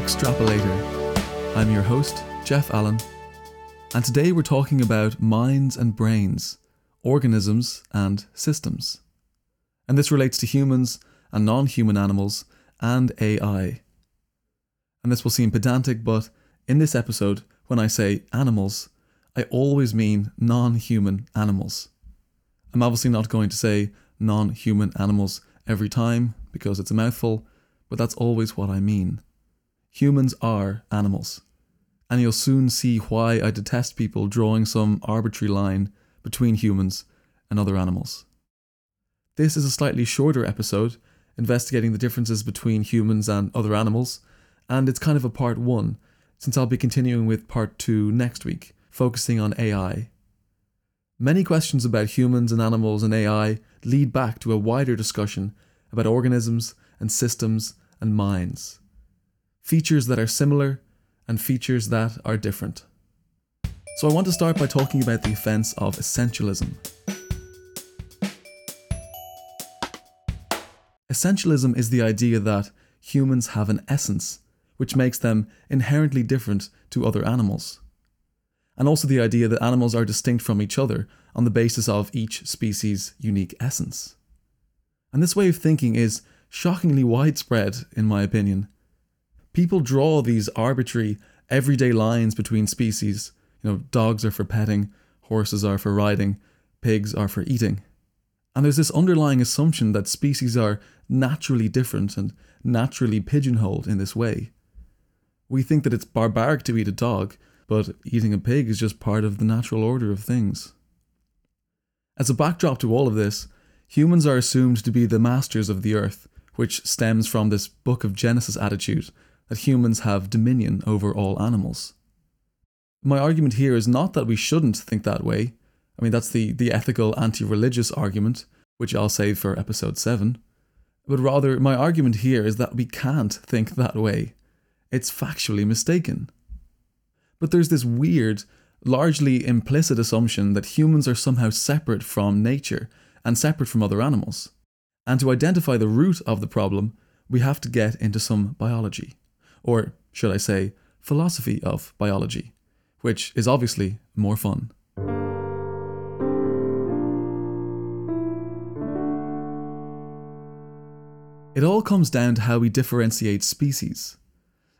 Extrapolator. I'm your host, Jeff Allen, and today we're talking about minds and brains, organisms and systems. And this relates to humans and non human animals and AI. And this will seem pedantic, but in this episode, when I say animals, I always mean non human animals. I'm obviously not going to say non human animals every time because it's a mouthful, but that's always what I mean. Humans are animals. And you'll soon see why I detest people drawing some arbitrary line between humans and other animals. This is a slightly shorter episode, investigating the differences between humans and other animals, and it's kind of a part one, since I'll be continuing with part two next week, focusing on AI. Many questions about humans and animals and AI lead back to a wider discussion about organisms and systems and minds. Features that are similar and features that are different. So I want to start by talking about the offence of essentialism. Essentialism is the idea that humans have an essence, which makes them inherently different to other animals. And also the idea that animals are distinct from each other on the basis of each species' unique essence. And this way of thinking is shockingly widespread, in my opinion. People draw these arbitrary, everyday lines between species. You know, dogs are for petting, horses are for riding, pigs are for eating. And there's this underlying assumption that species are naturally different and naturally pigeonholed in this way. We think that it's barbaric to eat a dog, but eating a pig is just part of the natural order of things. As a backdrop to all of this, humans are assumed to be the masters of the earth, which stems from this Book of Genesis attitude that humans have dominion over all animals. My argument here is not that we shouldn't think that way. I mean, that's the, the ethical anti religious argument, which I'll save for episode 7. But rather, my argument here is that we can't think that way. It's factually mistaken. But there's this weird, largely implicit assumption that humans are somehow separate from nature and separate from other animals. And to identify the root of the problem, we have to get into some biology. Or, should I say, philosophy of biology, which is obviously more fun. It all comes down to how we differentiate species.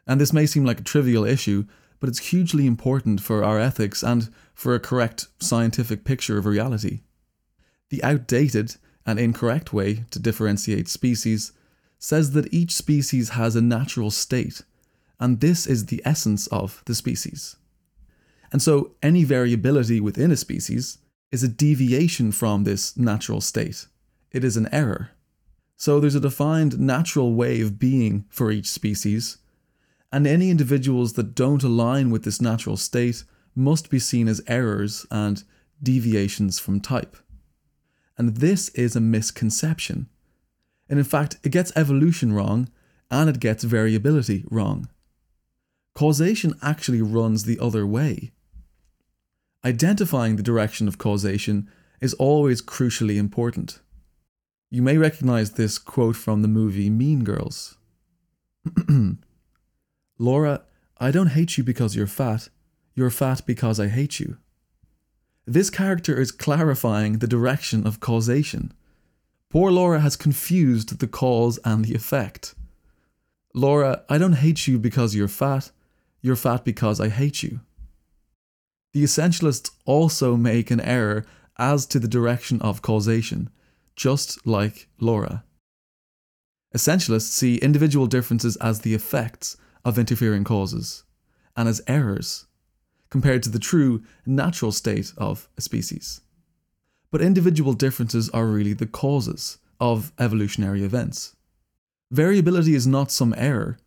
And this may seem like a trivial issue, but it's hugely important for our ethics and for a correct scientific picture of reality. The outdated and incorrect way to differentiate species says that each species has a natural state, and this is the essence of the species. And so any variability within a species is a deviation from this natural state. It is an error. So there's a defined natural way of being for each species, and any individuals that don't align with this natural state must be seen as errors and deviations from type. And this is a misconception. And in fact, it gets evolution wrong and it gets variability wrong. Causation actually runs the other way. Identifying the direction of causation is always crucially important. You may recognize this quote from the movie Mean Girls. Laura, I don't hate you because you're fat. You're fat because I hate you. This character is clarifying the direction of causation. Poor Laura has confused the cause and the effect. Laura, I don't hate you because you're fat. You're fat because I hate you. The essentialists also make an error as to the direction of causation, just like Laura. Essentialists see individual differences as the effects of interfering causes and as errors compared to the true natural state of a species. But individual differences are really the causes of evolutionary events. Variability is not some error,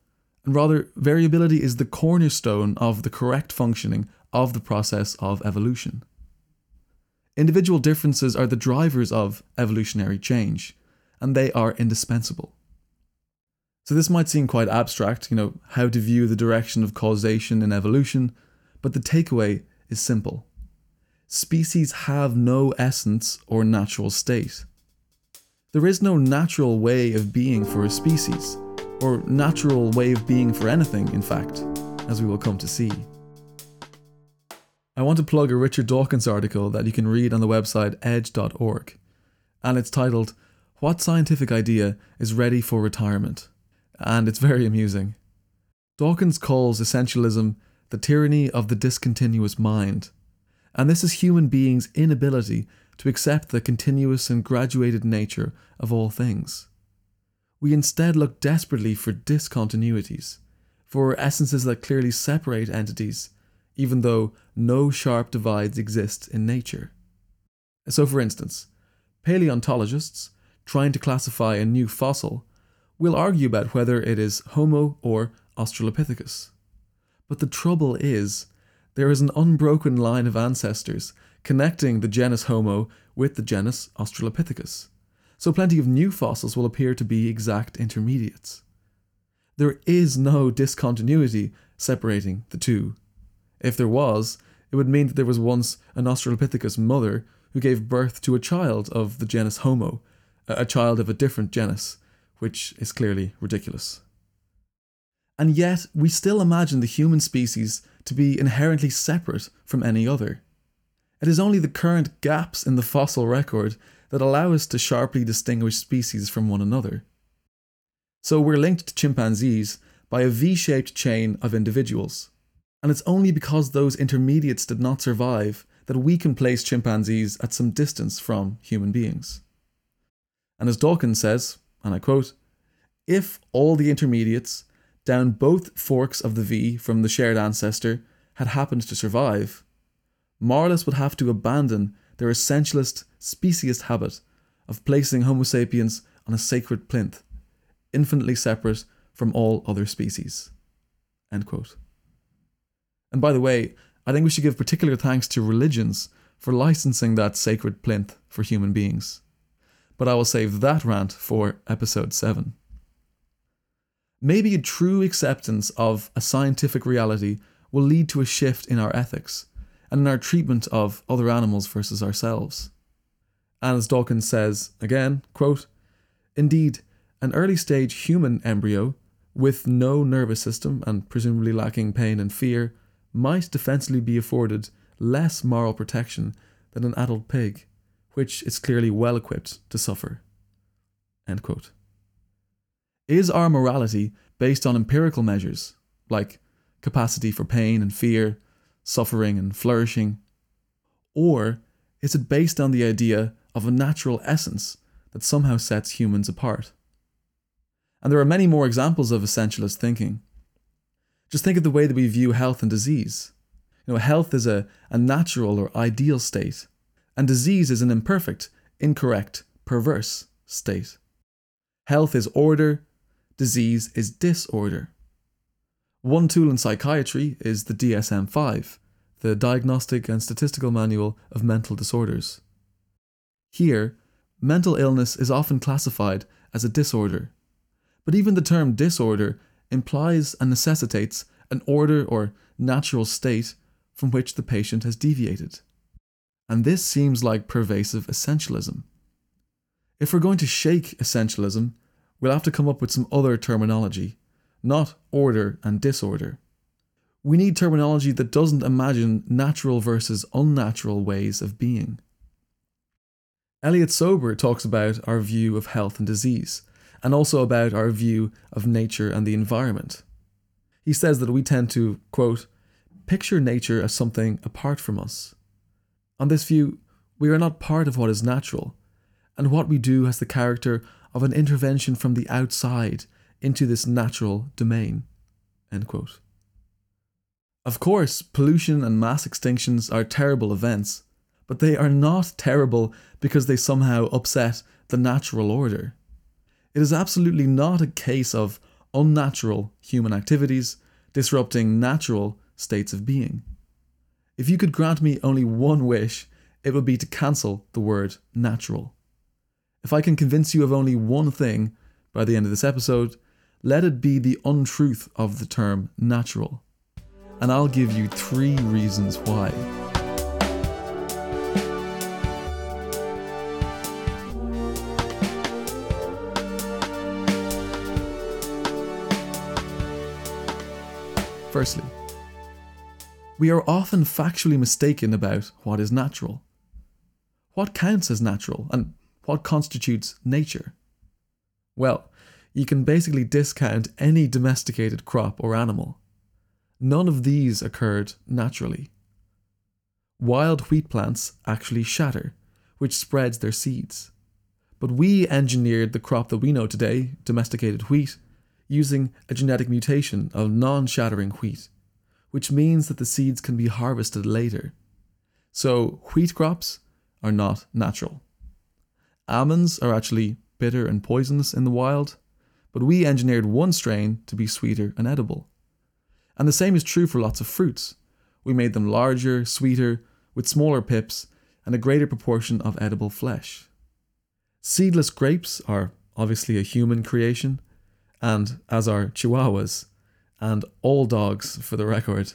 and rather, variability is the cornerstone of the correct functioning of the process of evolution. Individual differences are the drivers of evolutionary change, and they are indispensable. So this might seem quite abstract, you know, how to view the direction of causation in evolution, but the takeaway is simple. Species have no essence or natural state. There is no natural way of being for a species, or natural way of being for anything, in fact, as we will come to see. I want to plug a Richard Dawkins article that you can read on the website edge.org, and it's titled, What Scientific Idea is Ready for Retirement? And it's very amusing. Dawkins calls essentialism the tyranny of the discontinuous mind, and this is human beings' inability to accept the continuous and graduated nature of all things. We instead look desperately for discontinuities, for essences that clearly separate entities even though no sharp divides exist in nature. So, for instance, paleontologists, trying to classify a new fossil, will argue about whether it is Homo or Australopithecus. But the trouble is, there is an unbroken line of ancestors connecting the genus Homo with the genus Australopithecus, so plenty of new fossils will appear to be exact intermediates. There is no discontinuity separating the two if there was, it would mean that there was once an Australopithecus mother who gave birth to a child of the genus Homo, a child of a different genus, which is clearly ridiculous. And yet, we still imagine the human species to be inherently separate from any other. It is only the current gaps in the fossil record that allow us to sharply distinguish species from one another. So we're linked to chimpanzees by a V shaped chain of individuals and it's only because those intermediates did not survive that we can place chimpanzees at some distance from human beings. And as Dawkins says, and I quote, if all the intermediates down both forks of the V from the shared ancestor had happened to survive, moralists would have to abandon their essentialist speciesist habit of placing Homo sapiens on a sacred plinth, infinitely separate from all other species. End quote. And by the way, I think we should give particular thanks to religions for licensing that sacred plinth for human beings. But I will save that rant for episode 7. Maybe a true acceptance of a scientific reality will lead to a shift in our ethics and in our treatment of other animals versus ourselves. And as Dawkins says, again, quote, Indeed, an early stage human embryo, with no nervous system and presumably lacking pain and fear, might defensively be afforded less moral protection than an adult pig, which is clearly well equipped to suffer. End quote. Is our morality based on empirical measures, like capacity for pain and fear, suffering and flourishing? Or is it based on the idea of a natural essence that somehow sets humans apart? And there are many more examples of essentialist thinking. Just think of the way that we view health and disease. You know, health is a, a natural or ideal state, and disease is an imperfect, incorrect, perverse state. Health is order, disease is disorder. One tool in psychiatry is the DSM 5, the Diagnostic and Statistical Manual of Mental Disorders. Here, mental illness is often classified as a disorder, but even the term disorder implies and necessitates an order or natural state from which the patient has deviated. And this seems like pervasive essentialism. If we're going to shake essentialism, we'll have to come up with some other terminology, not order and disorder. We need terminology that doesn't imagine natural versus unnatural ways of being. Elliott Sober talks about our view of health and disease and also about our view of nature and the environment. He says that we tend to, quote, picture nature as something apart from us. On this view, we are not part of what is natural, and what we do has the character of an intervention from the outside into this natural domain. Of course, pollution and mass extinctions are terrible events, but they are not terrible because they somehow upset the natural order. It is absolutely not a case of unnatural human activities disrupting natural states of being. If you could grant me only one wish, it would be to cancel the word natural. If I can convince you of only one thing by the end of this episode, let it be the untruth of the term natural. And I'll give you three reasons why. Firstly, we are often factually mistaken about what is natural. What counts as natural and what constitutes nature? Well, you can basically discount any domesticated crop or animal. None of these occurred naturally. Wild wheat plants actually shatter, which spreads their seeds. But we engineered the crop that we know today, domesticated wheat, using a genetic mutation of non shattering wheat, which means that the seeds can be harvested later. So, wheat crops are not natural. Almonds are actually bitter and poisonous in the wild, but we engineered one strain to be sweeter and edible. And the same is true for lots of fruits. We made them larger, sweeter, with smaller pips, and a greater proportion of edible flesh. Seedless grapes are obviously a human creation, and as are chihuahuas, and all dogs for the record.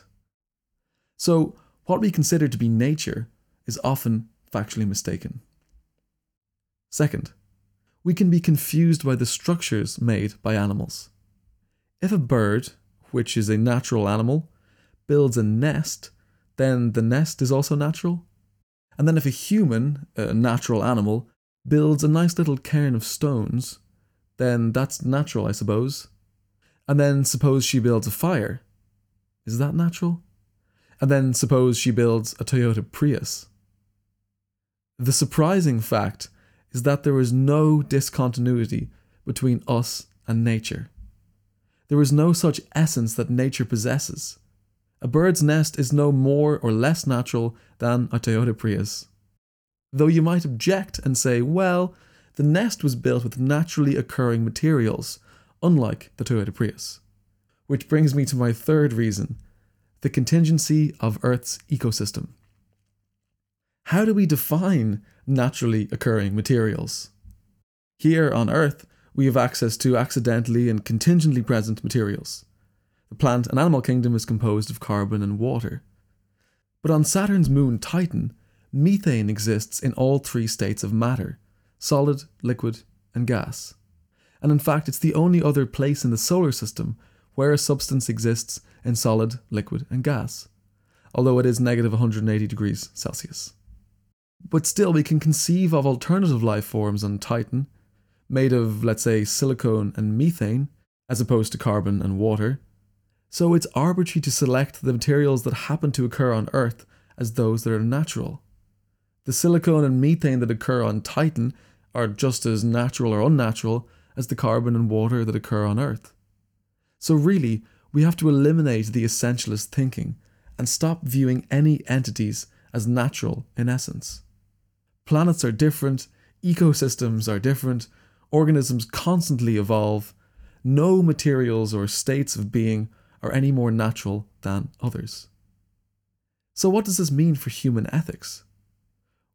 So, what we consider to be nature is often factually mistaken. Second, we can be confused by the structures made by animals. If a bird, which is a natural animal, builds a nest, then the nest is also natural. And then if a human, a natural animal, builds a nice little cairn of stones, then that's natural, I suppose. And then suppose she builds a fire. Is that natural? And then suppose she builds a Toyota Prius. The surprising fact is that there is no discontinuity between us and nature. There is no such essence that nature possesses. A bird's nest is no more or less natural than a Toyota Prius. Though you might object and say, well, the nest was built with naturally occurring materials, unlike the Toyota Prius. Which brings me to my third reason the contingency of Earth's ecosystem. How do we define naturally occurring materials? Here on Earth, we have access to accidentally and contingently present materials. The plant and animal kingdom is composed of carbon and water. But on Saturn's moon Titan, methane exists in all three states of matter solid, liquid, and gas. And in fact, it's the only other place in the solar system where a substance exists in solid, liquid, and gas, although it is negative 180 degrees Celsius. But still, we can conceive of alternative life forms on Titan, made of, let's say, silicone and methane, as opposed to carbon and water. So it's arbitrary to select the materials that happen to occur on Earth as those that are natural. The silicone and methane that occur on Titan are just as natural or unnatural as the carbon and water that occur on Earth. So, really, we have to eliminate the essentialist thinking and stop viewing any entities as natural in essence. Planets are different, ecosystems are different, organisms constantly evolve. No materials or states of being are any more natural than others. So, what does this mean for human ethics?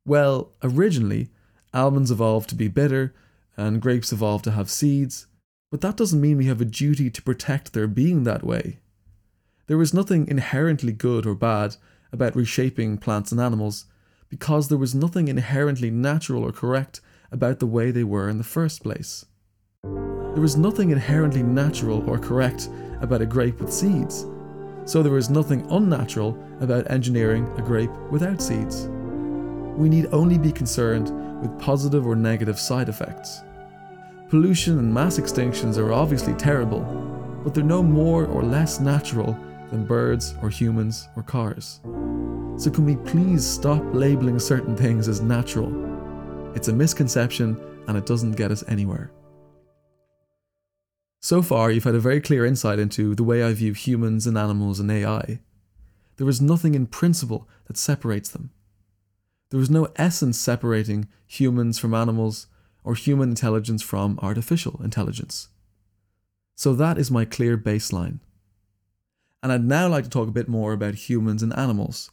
Well, originally, almonds evolved to be bitter, and grapes evolved to have seeds, but that doesn't mean we have a duty to protect their being that way. There is nothing inherently good or bad about reshaping plants and animals, because there was nothing inherently natural or correct about the way they were in the first place. There was nothing inherently natural or correct about a grape with seeds, so there was nothing unnatural about engineering a grape without seeds. We need only be concerned with positive or negative side effects. Pollution and mass extinctions are obviously terrible, but they're no more or less natural than birds or humans or cars. So, can we please stop labeling certain things as natural? It's a misconception and it doesn't get us anywhere. So far, you've had a very clear insight into the way I view humans and animals and AI. There is nothing in principle that separates them. There is no essence separating humans from animals or human intelligence from artificial intelligence. So that is my clear baseline. And I'd now like to talk a bit more about humans and animals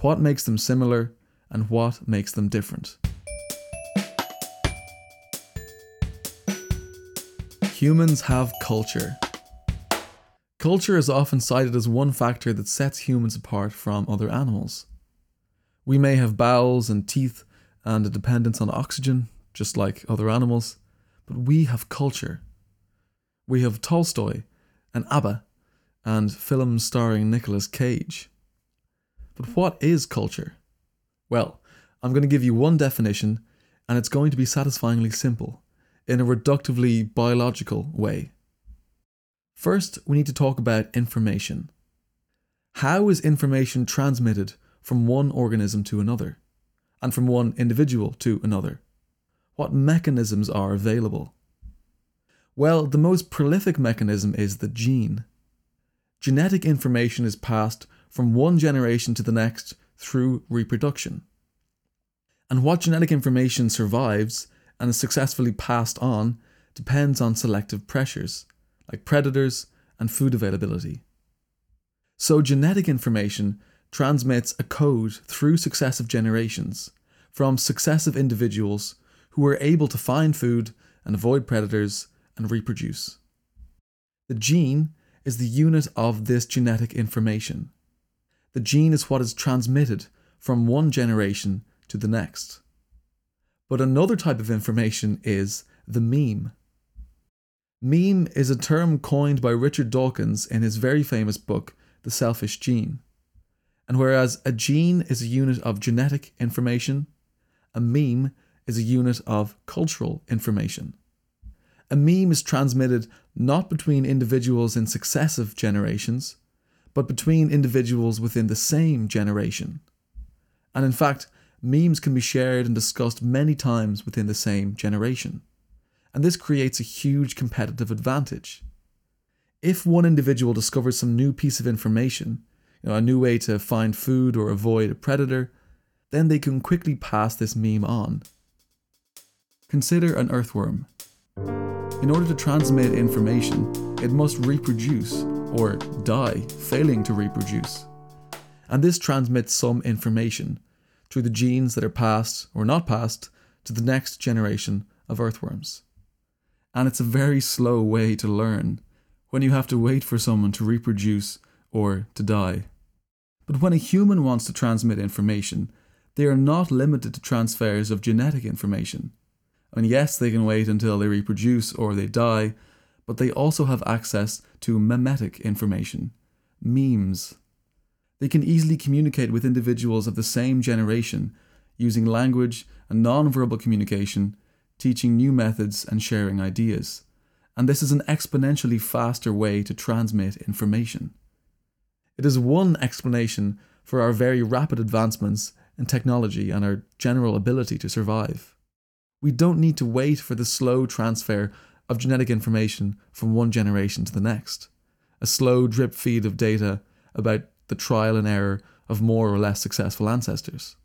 what makes them similar, and what makes them different. Humans have culture. Culture is often cited as one factor that sets humans apart from other animals. We may have bowels and teeth and a dependence on oxygen, just like other animals, but we have culture. We have Tolstoy and ABBA and films starring Nicolas Cage. But what is culture? Well, I'm going to give you one definition, and it's going to be satisfyingly simple, in a reductively biological way. First, we need to talk about information. How is information transmitted from one organism to another, and from one individual to another? What mechanisms are available? Well, the most prolific mechanism is the gene. Genetic information is passed from one generation to the next through reproduction. And what genetic information survives and is successfully passed on depends on selective pressures, like predators and food availability. So, genetic information transmits a code through successive generations from successive individuals who are able to find food and avoid predators and reproduce. The gene is the unit of this genetic information. The gene is what is transmitted from one generation to the next. But another type of information is the meme. Meme is a term coined by Richard Dawkins in his very famous book, The Selfish Gene. And whereas a gene is a unit of genetic information, a meme is a unit of cultural information. A meme is transmitted not between individuals in successive generations, but between individuals within the same generation. And in fact, memes can be shared and discussed many times within the same generation. And this creates a huge competitive advantage. If one individual discovers some new piece of information, you know, a new way to find food or avoid a predator, then they can quickly pass this meme on. Consider an earthworm. In order to transmit information, it must reproduce or die, failing to reproduce. And this transmits some information through the genes that are passed or not passed to the next generation of earthworms. And it's a very slow way to learn when you have to wait for someone to reproduce or to die. But when a human wants to transmit information, they are not limited to transfers of genetic information. And yes, they can wait until they reproduce or they die, but they also have access to memetic information, memes. They can easily communicate with individuals of the same generation using language and non-verbal communication, teaching new methods and sharing ideas. And this is an exponentially faster way to transmit information. It is one explanation for our very rapid advancements in technology and our general ability to survive. We don't need to wait for the slow transfer of genetic information from one generation to the next, a slow drip feed of data about the trial and error of more or less successful ancestors.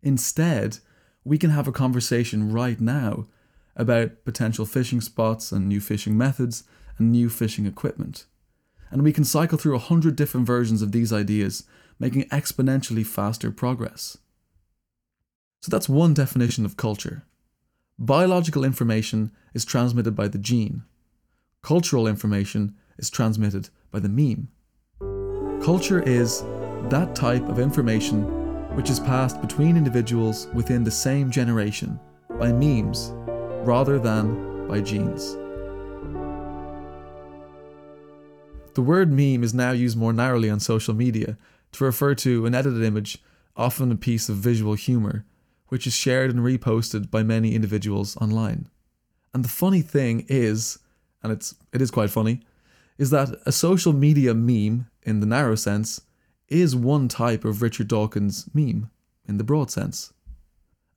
Instead, we can have a conversation right now about potential fishing spots and new fishing methods and new fishing equipment. And we can cycle through a hundred different versions of these ideas, making exponentially faster progress. So that's one definition of culture. Biological information is transmitted by the gene. Cultural information is transmitted by the meme. Culture is that type of information which is passed between individuals within the same generation by memes rather than by genes. The word meme is now used more narrowly on social media to refer to an edited image, often a piece of visual humour, which is shared and reposted by many individuals online. And the funny thing is, and it's it is quite funny, is that a social media meme in the narrow sense is one type of Richard Dawkins meme in the broad sense.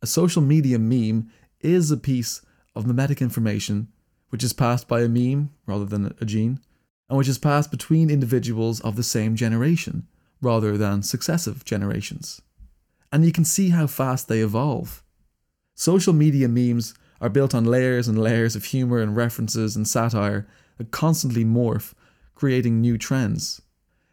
A social media meme is a piece of memetic information which is passed by a meme rather than a gene, and which is passed between individuals of the same generation rather than successive generations and you can see how fast they evolve. Social media memes are built on layers and layers of humour and references and satire that constantly morph, creating new trends.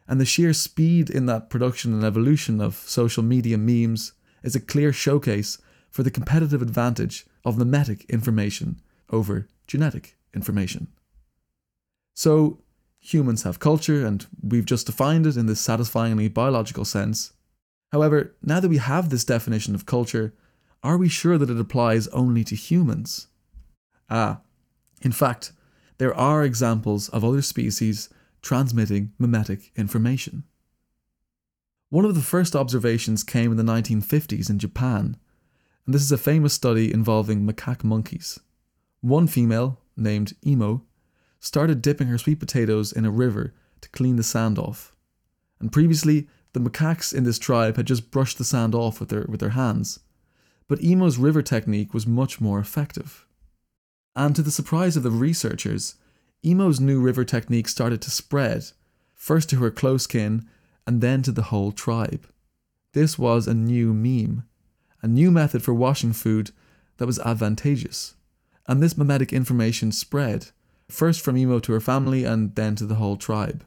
And the sheer speed in that production and evolution of social media memes is a clear showcase for the competitive advantage of memetic information over genetic information. So, humans have culture, and we've just defined it in this satisfyingly biological sense. However, now that we have this definition of culture, are we sure that it applies only to humans? Ah, in fact, there are examples of other species transmitting memetic information. One of the first observations came in the 1950s in Japan, and this is a famous study involving macaque monkeys. One female, named Imo, started dipping her sweet potatoes in a river to clean the sand off. And previously, the macaques in this tribe had just brushed the sand off with their, with their hands. But Imo's river technique was much more effective. And to the surprise of the researchers, Imo's new river technique started to spread, first to her close kin and then to the whole tribe. This was a new meme, a new method for washing food that was advantageous. And this memetic information spread, first from Imo to her family and then to the whole tribe.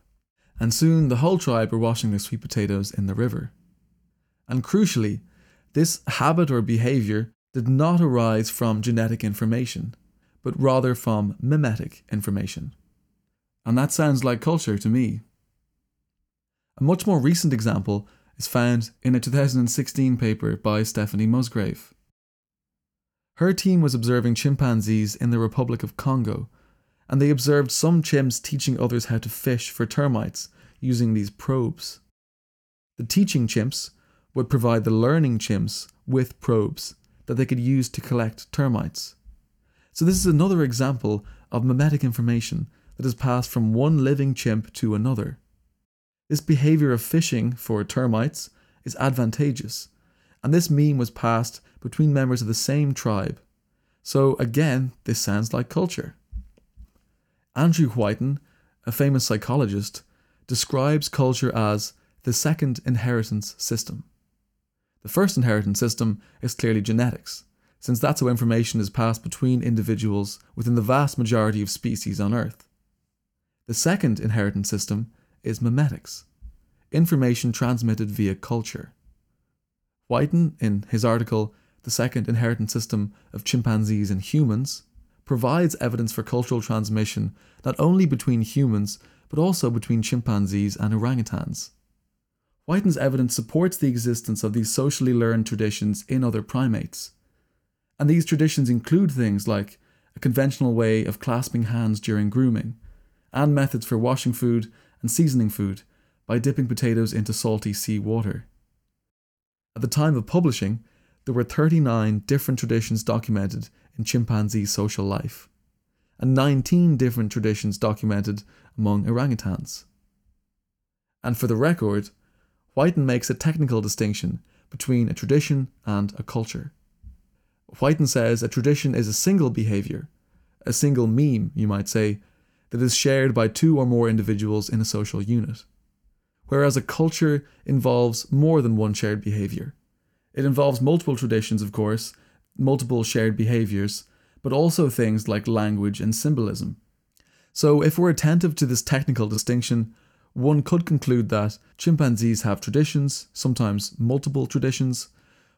And soon the whole tribe were washing their sweet potatoes in the river. And crucially, this habit or behavior did not arise from genetic information, but rather from memetic information. And that sounds like culture to me. A much more recent example is found in a 2016 paper by Stephanie Musgrave. Her team was observing chimpanzees in the Republic of Congo, and they observed some chimps teaching others how to fish for termites using these probes. The teaching chimps would provide the learning chimps with probes that they could use to collect termites. So, this is another example of memetic information that is passed from one living chimp to another. This behavior of fishing for termites is advantageous, and this meme was passed between members of the same tribe. So, again, this sounds like culture. Andrew Whiten, a famous psychologist, describes culture as the second inheritance system. The first inheritance system is clearly genetics, since that's how information is passed between individuals within the vast majority of species on Earth. The second inheritance system is memetics, information transmitted via culture. Whiten, in his article, The Second Inheritance System of Chimpanzees and Humans, provides evidence for cultural transmission not only between humans, but also between chimpanzees and orangutans. Whiten's evidence supports the existence of these socially learned traditions in other primates. And these traditions include things like a conventional way of clasping hands during grooming, and methods for washing food and seasoning food by dipping potatoes into salty sea water. At the time of publishing, there were 39 different traditions documented in chimpanzee social life, and 19 different traditions documented among orangutans. And for the record, Whiten makes a technical distinction between a tradition and a culture. Whiten says a tradition is a single behaviour, a single meme, you might say, that is shared by two or more individuals in a social unit. Whereas a culture involves more than one shared behaviour. It involves multiple traditions, of course, multiple shared behaviours, but also things like language and symbolism. So, if we're attentive to this technical distinction, one could conclude that chimpanzees have traditions, sometimes multiple traditions,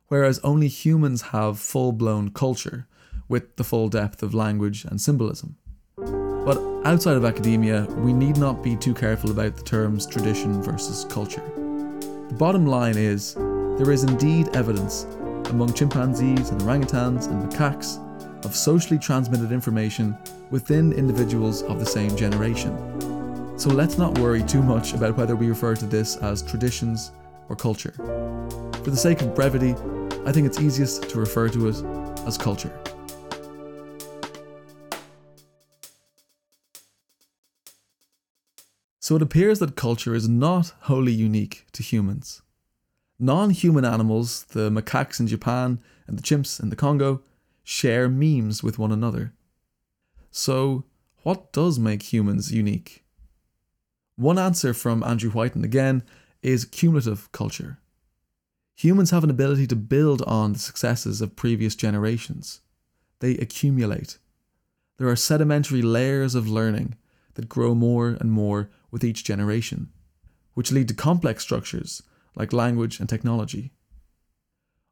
whereas only humans have full blown culture, with the full depth of language and symbolism. But outside of academia, we need not be too careful about the terms tradition versus culture. The bottom line is there is indeed evidence among chimpanzees and orangutans and macaques of socially transmitted information within individuals of the same generation. So let's not worry too much about whether we refer to this as traditions or culture. For the sake of brevity, I think it's easiest to refer to it as culture. So it appears that culture is not wholly unique to humans. Non human animals, the macaques in Japan and the chimps in the Congo, share memes with one another. So, what does make humans unique? One answer from Andrew Whiten again is cumulative culture. Humans have an ability to build on the successes of previous generations. They accumulate. There are sedimentary layers of learning that grow more and more with each generation, which lead to complex structures like language and technology.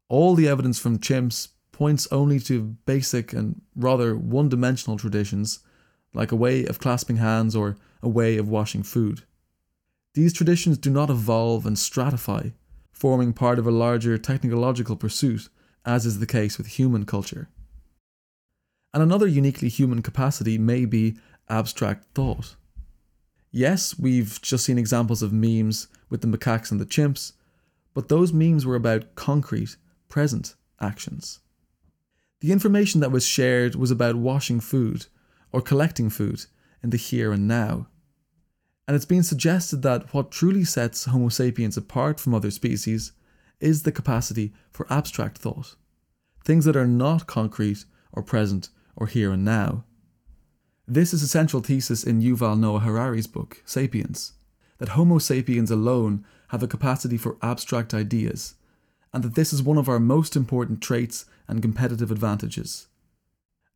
All the evidence from chimps points only to basic and rather one dimensional traditions, like a way of clasping hands or a way of washing food. These traditions do not evolve and stratify, forming part of a larger technological pursuit, as is the case with human culture. And another uniquely human capacity may be abstract thought. Yes, we've just seen examples of memes with the macaques and the chimps, but those memes were about concrete, present actions. The information that was shared was about washing food or collecting food in the here and now. And it's been suggested that what truly sets Homo sapiens apart from other species is the capacity for abstract thought, things that are not concrete or present or here and now. This is a central thesis in Yuval Noah Harari's book, Sapiens, that Homo sapiens alone have a capacity for abstract ideas, and that this is one of our most important traits and competitive advantages.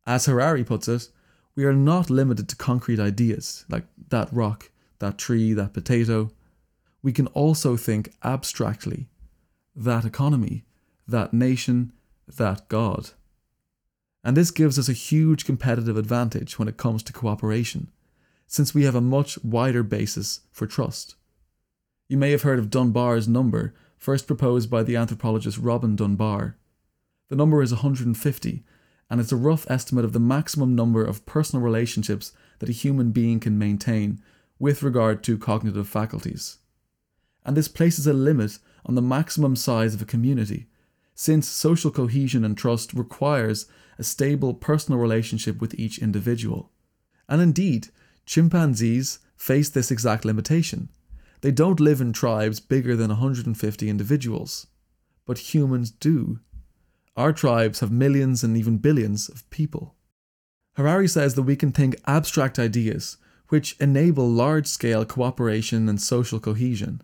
As Harari puts it, we are not limited to concrete ideas like that rock, that tree, that potato. We can also think abstractly that economy, that nation, that God. And this gives us a huge competitive advantage when it comes to cooperation, since we have a much wider basis for trust. You may have heard of Dunbar's number, first proposed by the anthropologist Robin Dunbar. The number is 150, and it's a rough estimate of the maximum number of personal relationships that a human being can maintain with regard to cognitive faculties. And this places a limit on the maximum size of a community, since social cohesion and trust requires a stable personal relationship with each individual. And indeed, chimpanzees face this exact limitation. They don't live in tribes bigger than 150 individuals, but humans do. Our tribes have millions and even billions of people. Harari says that we can think abstract ideas which enable large scale cooperation and social cohesion.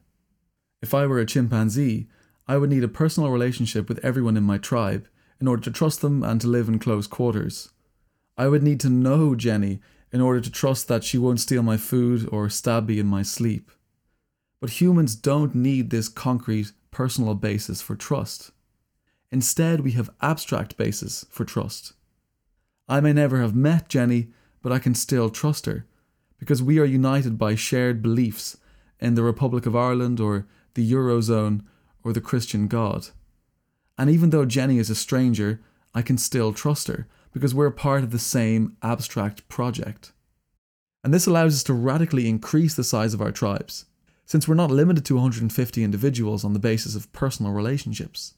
If I were a chimpanzee, I would need a personal relationship with everyone in my tribe in order to trust them and to live in close quarters. I would need to know Jenny in order to trust that she won't steal my food or stab me in my sleep. But humans don't need this concrete, personal basis for trust. Instead, we have abstract basis for trust. I may never have met Jenny, but I can still trust her, because we are united by shared beliefs in the Republic of Ireland or the Eurozone or the Christian God. And even though Jenny is a stranger, I can still trust her because we're part of the same abstract project. And this allows us to radically increase the size of our tribes, since we're not limited to 150 individuals on the basis of personal relationships.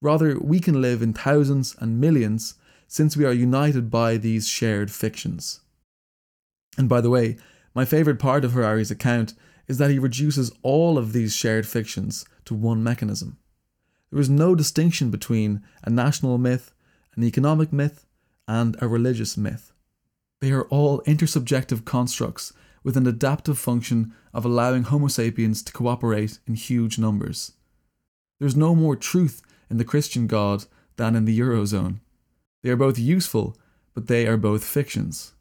Rather, we can live in thousands and millions since we are united by these shared fictions. And by the way, my favourite part of Harari's account is that he reduces all of these shared fictions to one mechanism. There is no distinction between a national myth, an economic myth, and a religious myth. They are all intersubjective constructs with an adaptive function of allowing Homo sapiens to cooperate in huge numbers. There's no more truth in the Christian God than in the Eurozone. They are both useful, but they are both fictions.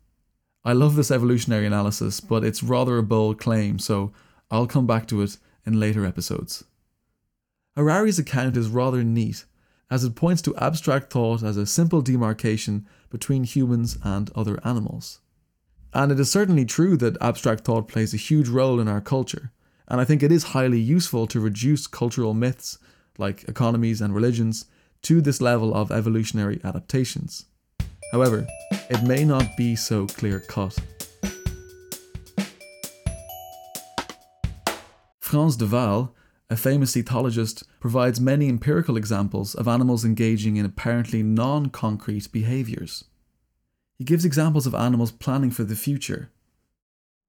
I love this evolutionary analysis, but it's rather a bold claim, so I'll come back to it in later episodes. Harari's account is rather neat, as it points to abstract thought as a simple demarcation between humans and other animals. And it is certainly true that abstract thought plays a huge role in our culture, and I think it is highly useful to reduce cultural myths, like economies and religions, to this level of evolutionary adaptations. However, it may not be so clear cut. Frans de Waal, a famous ethologist, provides many empirical examples of animals engaging in apparently non concrete behaviours. He gives examples of animals planning for the future.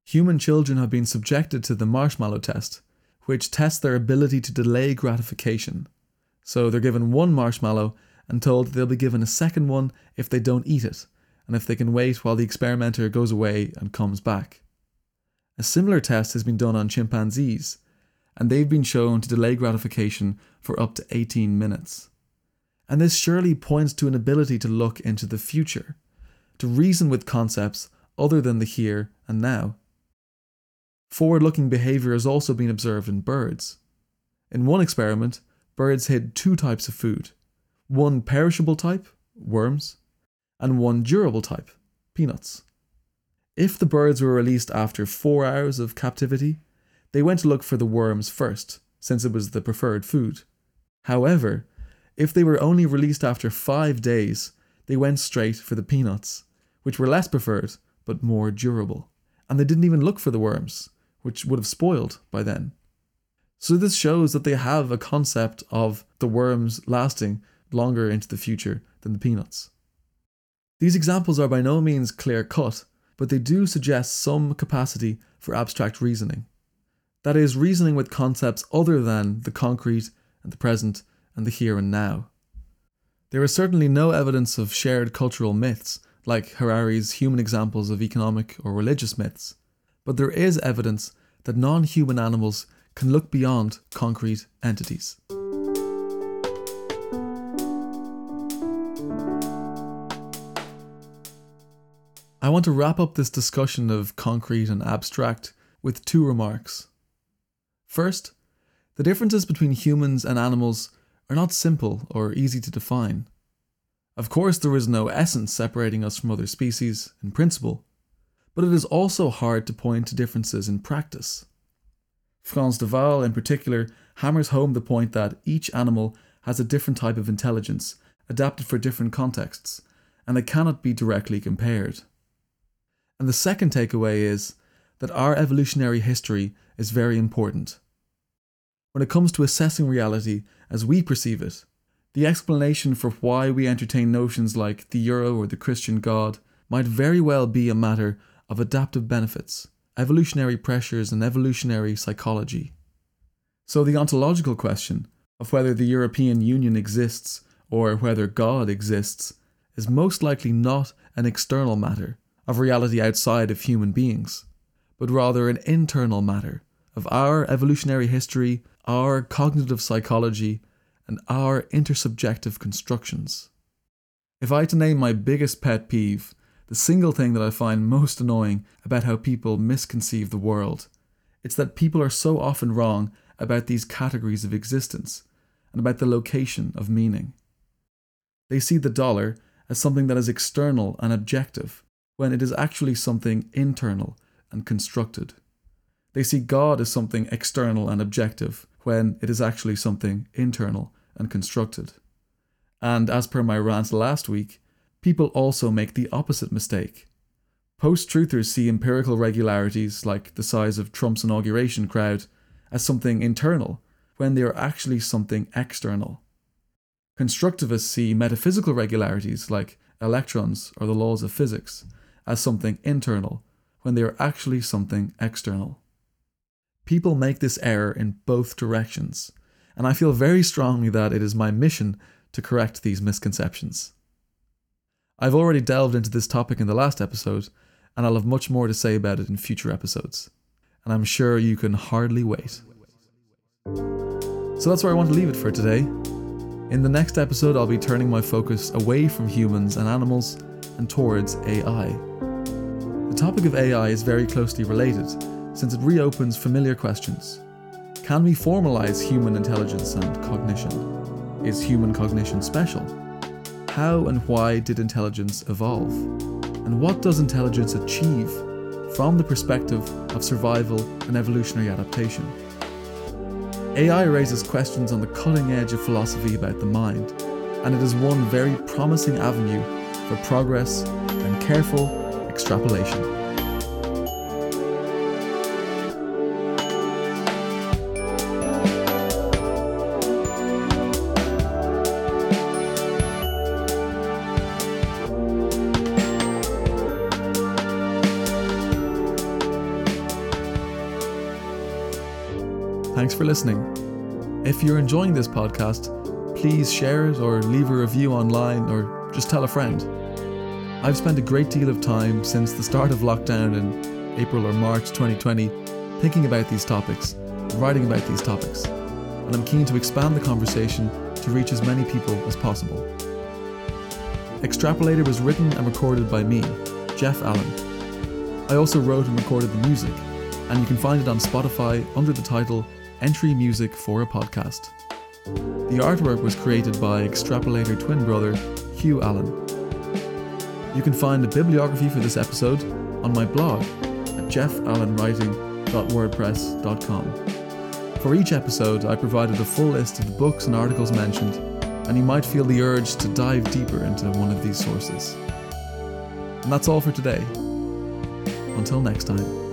Human children have been subjected to the marshmallow test, which tests their ability to delay gratification. So they're given one marshmallow and told they'll be given a second one if they don't eat it, and if they can wait while the experimenter goes away and comes back. A similar test has been done on chimpanzees, and they've been shown to delay gratification for up to 18 minutes. And this surely points to an ability to look into the future, to reason with concepts other than the here and now. Forward looking behaviour has also been observed in birds. In one experiment, birds hid two types of food one perishable type, worms, and one durable type, peanuts. If the birds were released after four hours of captivity, they went to look for the worms first, since it was the preferred food. However, if they were only released after five days, they went straight for the peanuts, which were less preferred but more durable. and they didn't even look for the worms, which would have spoiled by then. So this shows that they have a concept of the worms lasting longer into the future than the peanuts. These examples are by no means clear cut, but they do suggest some capacity for abstract reasoning. That is, reasoning with concepts other than the concrete and the present and the here and now. There is certainly no evidence of shared cultural myths, like Harari's human examples of economic or religious myths, but there is evidence that non human animals can look beyond concrete entities. I want to wrap up this discussion of concrete and abstract with two remarks. First, the differences between humans and animals are not simple or easy to define. Of course, there is no essence separating us from other species in principle, but it is also hard to point to differences in practice. Frans de Waal, in particular, hammers home the point that each animal has a different type of intelligence, adapted for different contexts, and they cannot be directly compared. And the second takeaway is that our evolutionary history is very important. When it comes to assessing reality as we perceive it, the explanation for why we entertain notions like the euro or the Christian God might very well be a matter of adaptive benefits, evolutionary pressures, and evolutionary psychology. So, the ontological question of whether the European Union exists or whether God exists is most likely not an external matter, of reality outside of human beings, but rather an internal matter of our evolutionary history, our cognitive psychology, and our intersubjective constructions. If I had to name my biggest pet peeve, the single thing that I find most annoying about how people misconceive the world, it's that people are so often wrong about these categories of existence and about the location of meaning. They see the dollar as something that is external and objective, when it is actually something internal and constructed. They see God as something external and objective when it is actually something internal and constructed. And as per my rant last week, people also make the opposite mistake. Post truthers see empirical regularities like the size of Trump's inauguration crowd as something internal when they are actually something external. Constructivists see metaphysical regularities like electrons or the laws of physics as something internal when they are actually something external. People make this error in both directions, and I feel very strongly that it is my mission to correct these misconceptions. I've already delved into this topic in the last episode, and I'll have much more to say about it in future episodes, and I'm sure you can hardly wait. So that's where I want to leave it for today. In the next episode, I'll be turning my focus away from humans and animals and towards AI. The topic of AI is very closely related, since it reopens familiar questions. Can we formalize human intelligence and cognition? Is human cognition special? How and why did intelligence evolve? And what does intelligence achieve from the perspective of survival and evolutionary adaptation? AI raises questions on the cutting edge of philosophy about the mind, and it is one very promising avenue for progress and careful extrapolation. Thanks for listening. If you're enjoying this podcast, please share it or leave a review online or just tell a friend. I've spent a great deal of time since the start of lockdown in April or March 2020 thinking about these topics, writing about these topics, and I'm keen to expand the conversation to reach as many people as possible. Extrapolator was written and recorded by me, Jeff Allen. I also wrote and recorded the music, and you can find it on Spotify under the title Entry Music for a Podcast. The artwork was created by Extrapolator twin brother Hugh Allen. You can find a bibliography for this episode on my blog at jeffallenwriting.wordpress.com. For each episode, I provided a full list of the books and articles mentioned, and you might feel the urge to dive deeper into one of these sources. And that's all for today. Until next time.